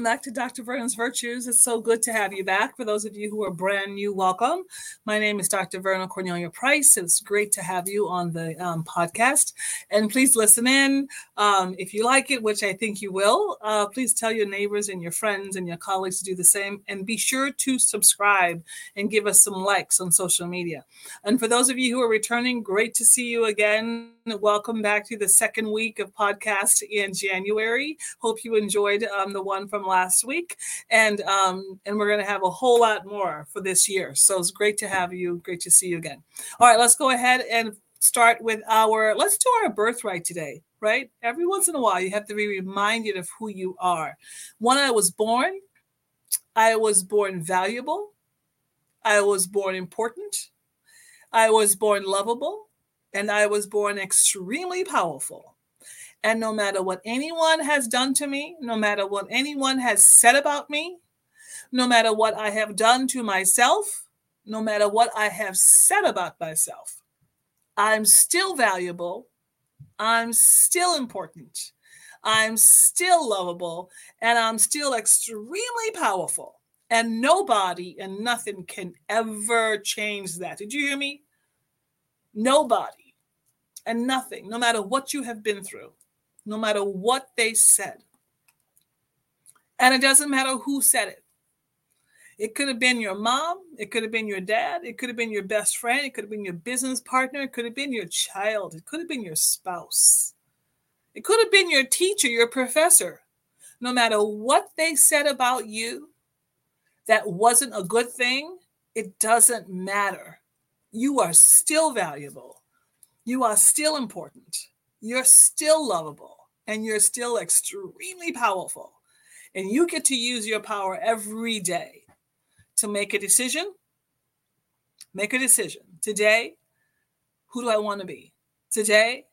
Welcome back to Dr. Verna's Virtues. It's so good to have you back. For those of you who are brand new, welcome. My name is Dr. Vernon Cornelia Price. It's great to have you on the um, podcast. And please listen in. Um, if you like it, which I think you will, uh, please tell your neighbors and your friends and your colleagues to do the same. And be sure to subscribe and give us some likes on social media. And for those of you who are returning, great to see you again. Welcome back to the second week of podcast in January. Hope you enjoyed um, the one from last week, and um, and we're going to have a whole lot more for this year. So it's great to have you. Great to see you again. All right, let's go ahead and start with our. Let's do our birthright today. Right, every once in a while, you have to be reminded of who you are. When I was born, I was born valuable. I was born important. I was born lovable and I was born extremely powerful. And no matter what anyone has done to me, no matter what anyone has said about me, no matter what I have done to myself, no matter what I have said about myself, I'm still valuable. I'm still important. I'm still lovable. And I'm still extremely powerful. And nobody and nothing can ever change that. Did you hear me? Nobody and nothing, no matter what you have been through, no matter what they said. And it doesn't matter who said it. It could have been your mom, it could have been your dad, it could have been your best friend, it could have been your business partner, it could have been your child, it could have been your spouse, it could have been your teacher, your professor. No matter what they said about you that wasn't a good thing, it doesn't matter. You are still valuable you are still important. You're still lovable and you're still extremely powerful. And you get to use your power every day to make a decision. Make a decision. Today, who do I want to be? Today,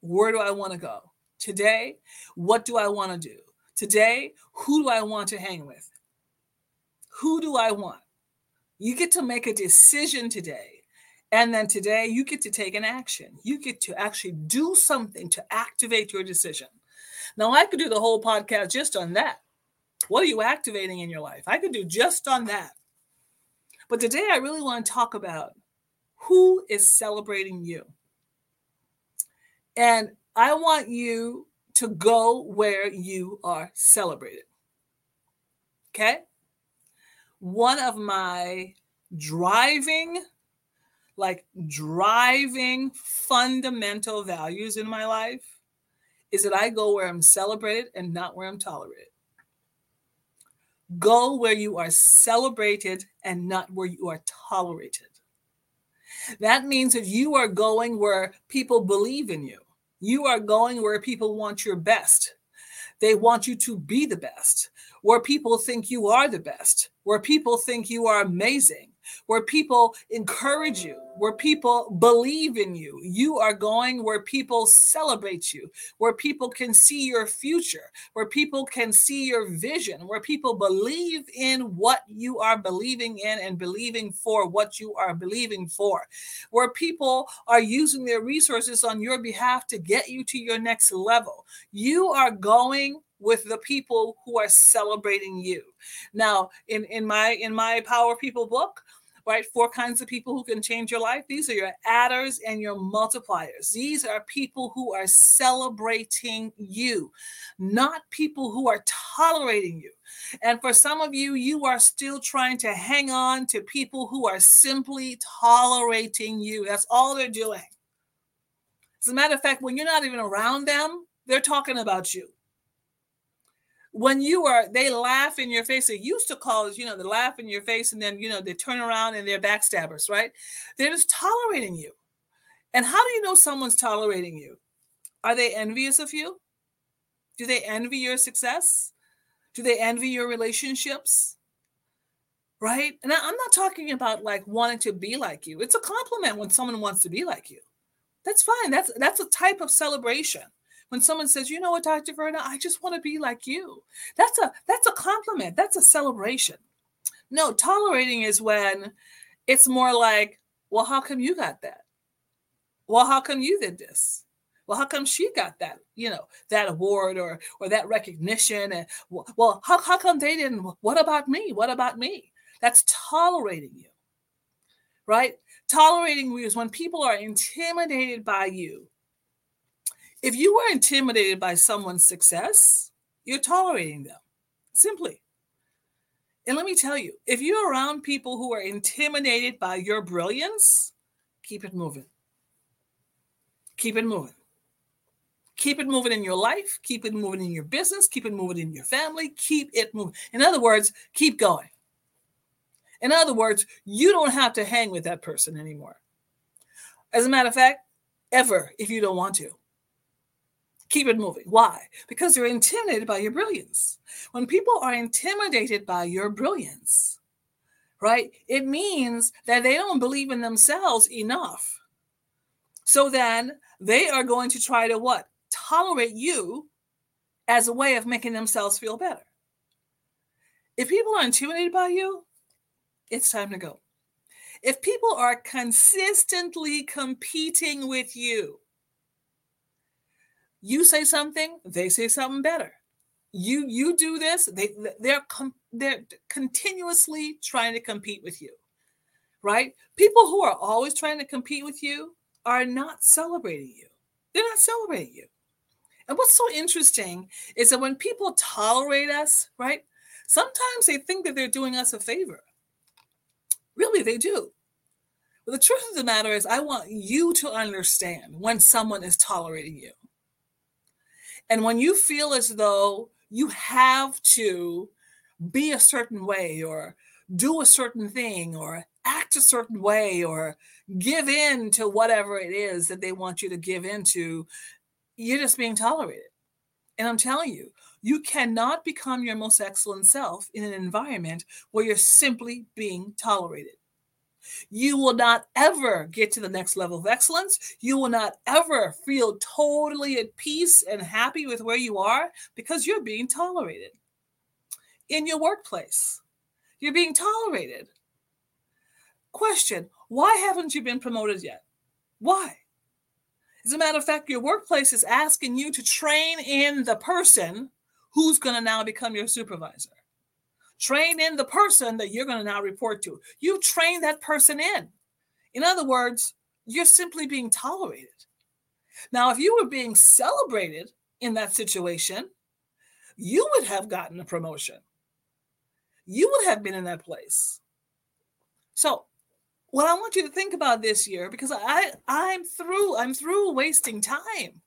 where do I want to go? Today, what do I want to do? Today, who do I want to hang with? Who do I want? You get to make a decision today and then today you get to take an action. You get to actually do something to activate your decision. Now, I could do the whole podcast just on that. What are you activating in your life? I could do just on that. But today I really want to talk about who is celebrating you. And I want you to go where you are celebrated. Okay? One of my driving like driving fundamental values in my life is that I go where I'm celebrated and not where I'm tolerated. Go where you are celebrated and not where you are tolerated. That means that you are going where people believe in you. You are going where people want your best. They want you to be the best, where people think you are the best, where people think you are amazing, where people encourage you, where people believe in you. You are going where people celebrate you, where people can see your future, where people can see your vision, where people believe in what you are believing in and believing for what you are believing for, where people are using their resources on your behalf to get you to your next level. You are going with the people who are celebrating you. Now, in in my in my Power People book, right? Four kinds of people who can change your life. These are your adders and your multipliers. These are people who are celebrating you, not people who are tolerating you. And for some of you, you are still trying to hang on to people who are simply tolerating you. That's all they're doing. As a matter of fact, when you're not even around them, they're talking about you when you are they laugh in your face. They used to call it you know they laugh in your face and then you know they turn around and they're backstabbers right? They're just tolerating you. And how do you know someone's tolerating you? Are they envious of you? Do they envy your success? Do they envy your relationships? Right? And i'm not talking about like wanting to be like you. It's a compliment when someone wants to be like you. That's fine. That's that's a type of celebration when someone says, "You know what, Dr. Verna, I just want to be like you." That's a that's a compliment. That's a celebration. No, tolerating is when it's more like, "Well, how come you got that?" Well, how come you did this? Well, how come she got that, you know, that award or or that recognition? And well, how, how come they didn't? What about me? What about me? That's tolerating you. Right? Tolerating you is when people are intimidated by you if you are intimidated by someone's success, you're tolerating them simply. And let me tell you, if you're around people who are intimidated by your brilliance, keep it moving. Keep it moving. Keep it moving in your life, keep it moving in your business, keep it moving in your family, keep it moving. In other words, keep going. In other words, you don't have to hang with that person anymore. As a matter of fact, ever if you don't want to keep it moving. Why? Because you're intimidated by your brilliance. When people are intimidated by your brilliance, right, it means that they don't believe in themselves enough. So then they are going to try to what? Tolerate you as a way of making themselves feel better. If people are intimidated by you, it's time to go. If people are consistently competing with you, you say something, they say something better. You you do this, they they're com- they're continuously trying to compete with you. Right? People who are always trying to compete with you are not celebrating you. They're not celebrating you. And what's so interesting is that when people tolerate us, right? Sometimes they think that they're doing us a favor. Really, they do. But the truth of the matter is, I want you to understand when someone is tolerating you. And when you feel as though you have to be a certain way or do a certain thing or act a certain way or give in to whatever it is that they want you to give into, you're just being tolerated. And I'm telling you, you cannot become your most excellent self in an environment where you're simply being tolerated. You will not ever get to the next level of excellence. You will not ever feel totally at peace and happy with where you are because you're being tolerated. In your workplace, you're being tolerated. Question Why haven't you been promoted yet? Why? As a matter of fact, your workplace is asking you to train in the person who's going to now become your supervisor. Train in the person that you're going to now report to. You train that person in. In other words, you're simply being tolerated. Now, if you were being celebrated in that situation, you would have gotten a promotion. You would have been in that place. So, what I want you to think about this year, because I I'm through, I'm through wasting time.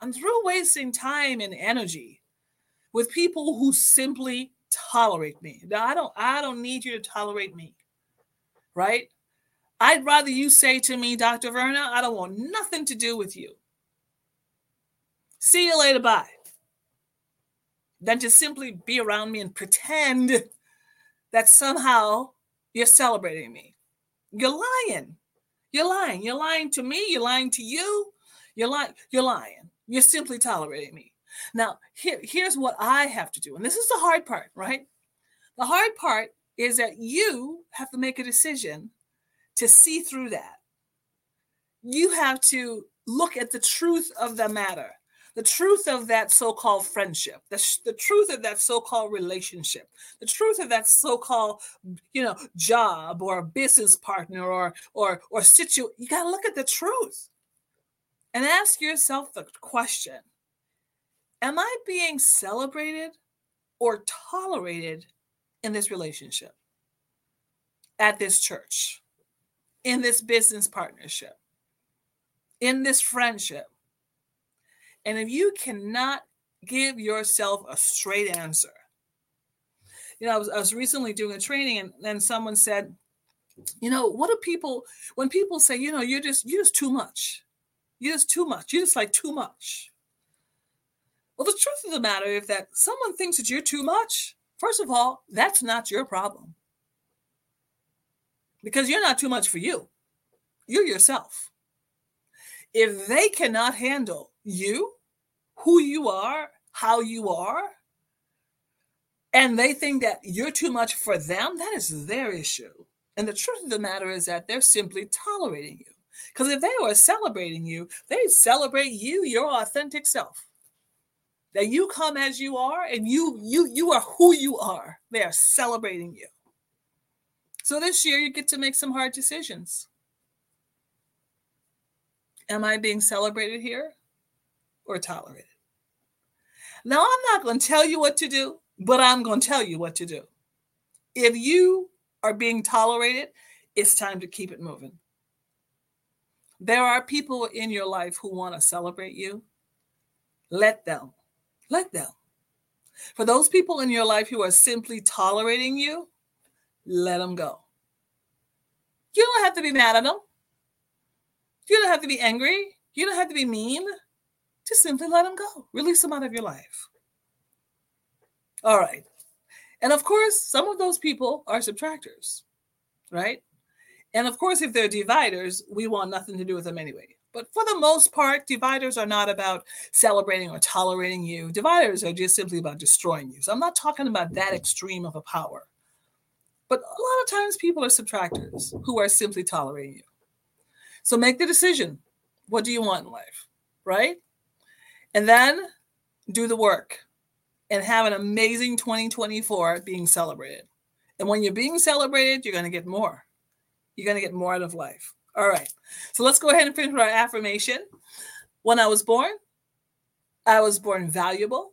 I'm through wasting time and energy with people who simply tolerate me. I don't I don't need you to tolerate me. Right? I'd rather you say to me, Dr. Verna, I don't want nothing to do with you. See you later, bye. Than to simply be around me and pretend that somehow you're celebrating me. You're lying. You're lying. You're lying to me. You're lying to you. You're lying. You're lying. You're simply tolerating me. Now, here, here's what I have to do. And this is the hard part, right? The hard part is that you have to make a decision to see through that. You have to look at the truth of the matter. the truth of that so-called friendship the, the truth of that so-called relationship the truth of that so-called you know job or business partner or or or situation. you got to look at the truth and ask yourself the question am i being celebrated or tolerated in this relationship at this church in this business partnership in this friendship? And if you cannot give yourself a straight answer, you know, I was, I was recently doing a training and then someone said, you know, what do people, when people say, you know, you're just, you're just too much, you're just too much, you're just like too much. Well, the truth of the matter is that someone thinks that you're too much. First of all, that's not your problem because you're not too much for you. You're yourself. If they cannot handle you, who you are, how you are, and they think that you're too much for them, that is their issue. And the truth of the matter is that they're simply tolerating you. Because if they were celebrating you, they'd celebrate you, your authentic self. That you come as you are and you you you are who you are. They are celebrating you. So this year you get to make some hard decisions. Am I being celebrated here? or tolerated. Now, I'm not going to tell you what to do, but I'm going to tell you what to do. If you are being tolerated, it's time to keep it moving. There are people in your life who want to celebrate you. Let them. Let them. For those people in your life who are simply tolerating you, let them go. You don't have to be mad at them. You don't have to be angry. You don't have to be mean just simply let them go. Release them out of your life. All right. And of course, some of those people are subtractors, right? And of course, if they're dividers, we want nothing to do with them anyway. But for the most part, dividers are not about celebrating or tolerating you. Dividers are just simply about destroying you. So I'm not talking about that mm-hmm. extreme of a power. But a lot of times people are subtractors who are simply tolerating you. So make the decision. What do you want in life? Right? and then do the work and have an amazing 2024 being celebrated. And when you're being celebrated, you're going to get more. You're going to get more out of life. All right. So let's go ahead and finish our affirmation. When I was born, I was born valuable.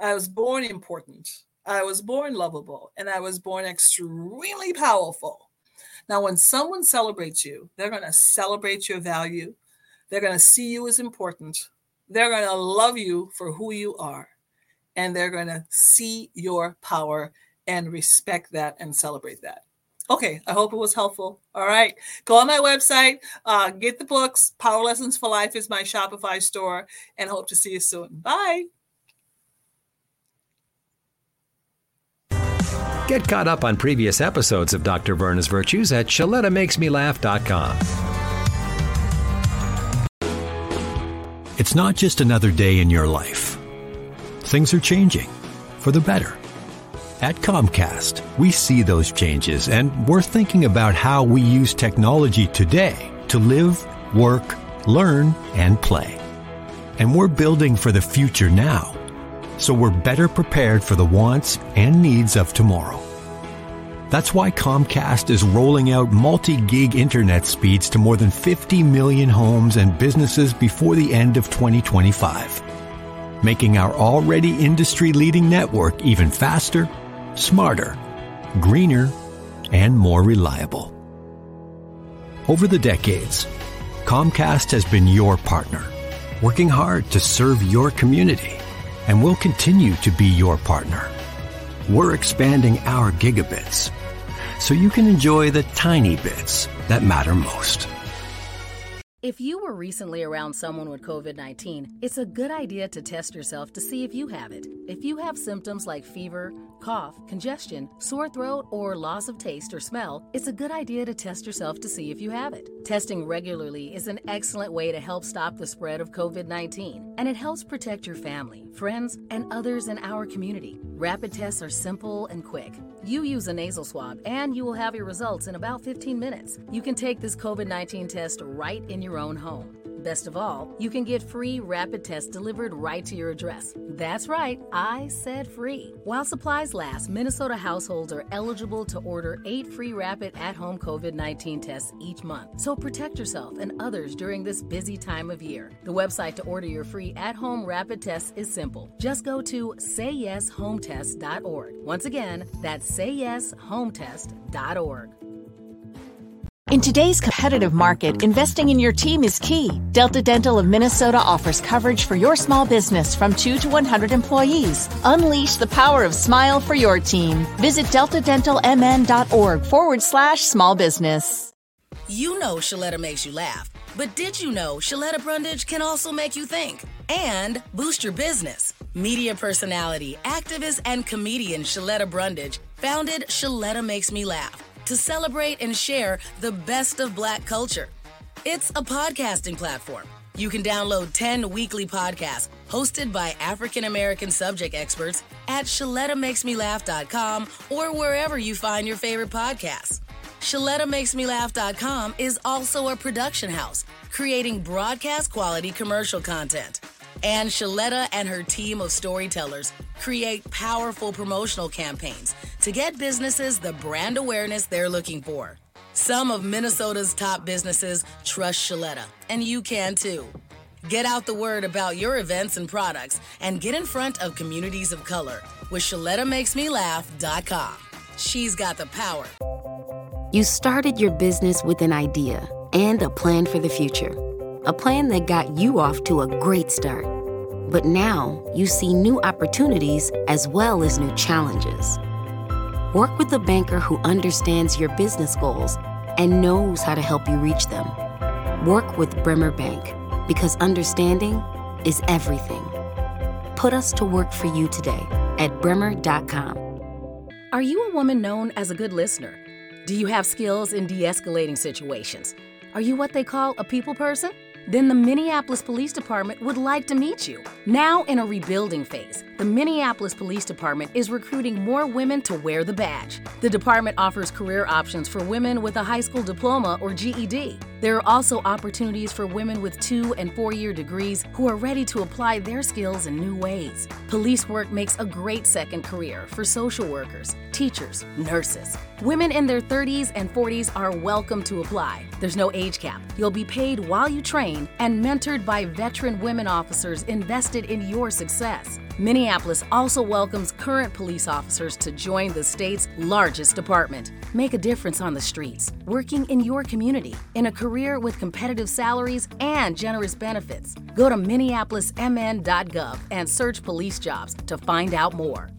I was born important. I was born lovable. And I was born extremely powerful. Now, when someone celebrates you, they're going to celebrate your value. They're going to see you as important. They're going to love you for who you are, and they're going to see your power and respect that and celebrate that. Okay, I hope it was helpful. All right, go on my website, uh, get the books. Power Lessons for Life is my Shopify store, and hope to see you soon. Bye. Get caught up on previous episodes of Dr. Verna's Virtues at ShalettaMakesMeLaugh.com. It's not just another day in your life. Things are changing for the better. At Comcast, we see those changes and we're thinking about how we use technology today to live, work, learn, and play. And we're building for the future now, so we're better prepared for the wants and needs of tomorrow. That's why Comcast is rolling out multi-gig internet speeds to more than 50 million homes and businesses before the end of 2025, making our already industry-leading network even faster, smarter, greener, and more reliable. Over the decades, Comcast has been your partner, working hard to serve your community, and will continue to be your partner. We're expanding our gigabits so you can enjoy the tiny bits that matter most. If you were recently around someone with COVID 19, it's a good idea to test yourself to see if you have it. If you have symptoms like fever, cough, congestion, sore throat, or loss of taste or smell, it's a good idea to test yourself to see if you have it. Testing regularly is an excellent way to help stop the spread of COVID 19, and it helps protect your family, friends, and others in our community. Rapid tests are simple and quick. You use a nasal swab, and you will have your results in about 15 minutes. You can take this COVID 19 test right in your own home. Best of all, you can get free rapid tests delivered right to your address. That's right, I said free. While supplies last, Minnesota households are eligible to order eight free rapid at home COVID 19 tests each month. So protect yourself and others during this busy time of year. The website to order your free at home rapid tests is simple. Just go to sayyeshometest.org. Once again, that's sayyeshometest.org. In today's competitive market, investing in your team is key. Delta Dental of Minnesota offers coverage for your small business from 2 to 100 employees. Unleash the power of smile for your team. Visit deltadentalmn.org forward slash small business. You know Shaletta makes you laugh, but did you know Shaletta Brundidge can also make you think and boost your business? Media personality, activist, and comedian Shaletta Brundidge founded Shaletta Makes Me Laugh to celebrate and share the best of Black culture. It's a podcasting platform. You can download 10 weekly podcasts hosted by African American subject experts at ShalettaMakesMeLaugh.com or wherever you find your favorite podcasts. ShalettaMakesMeLaugh.com is also a production house, creating broadcast quality commercial content. And Shaletta and her team of storytellers create powerful promotional campaigns to get businesses the brand awareness they're looking for. Some of Minnesota's top businesses trust Shaletta, and you can too. Get out the word about your events and products and get in front of communities of color with ShalettaMakesMeLaugh.com. She's got the power. You started your business with an idea and a plan for the future. A plan that got you off to a great start. But now you see new opportunities as well as new challenges. Work with a banker who understands your business goals and knows how to help you reach them. Work with Bremer Bank because understanding is everything. Put us to work for you today at bremer.com. Are you a woman known as a good listener? Do you have skills in de escalating situations? Are you what they call a people person? Then the Minneapolis Police Department would like to meet you. Now, in a rebuilding phase, the Minneapolis Police Department is recruiting more women to wear the badge. The department offers career options for women with a high school diploma or GED. There are also opportunities for women with two and four year degrees who are ready to apply their skills in new ways. Police work makes a great second career for social workers, teachers, nurses. Women in their 30s and 40s are welcome to apply. There's no age cap. You'll be paid while you train and mentored by veteran women officers invested in your success. Minneapolis also welcomes current police officers to join the state's largest department. Make a difference on the streets, working in your community, in a career with competitive salaries and generous benefits. Go to minneapolismn.gov and search police jobs to find out more.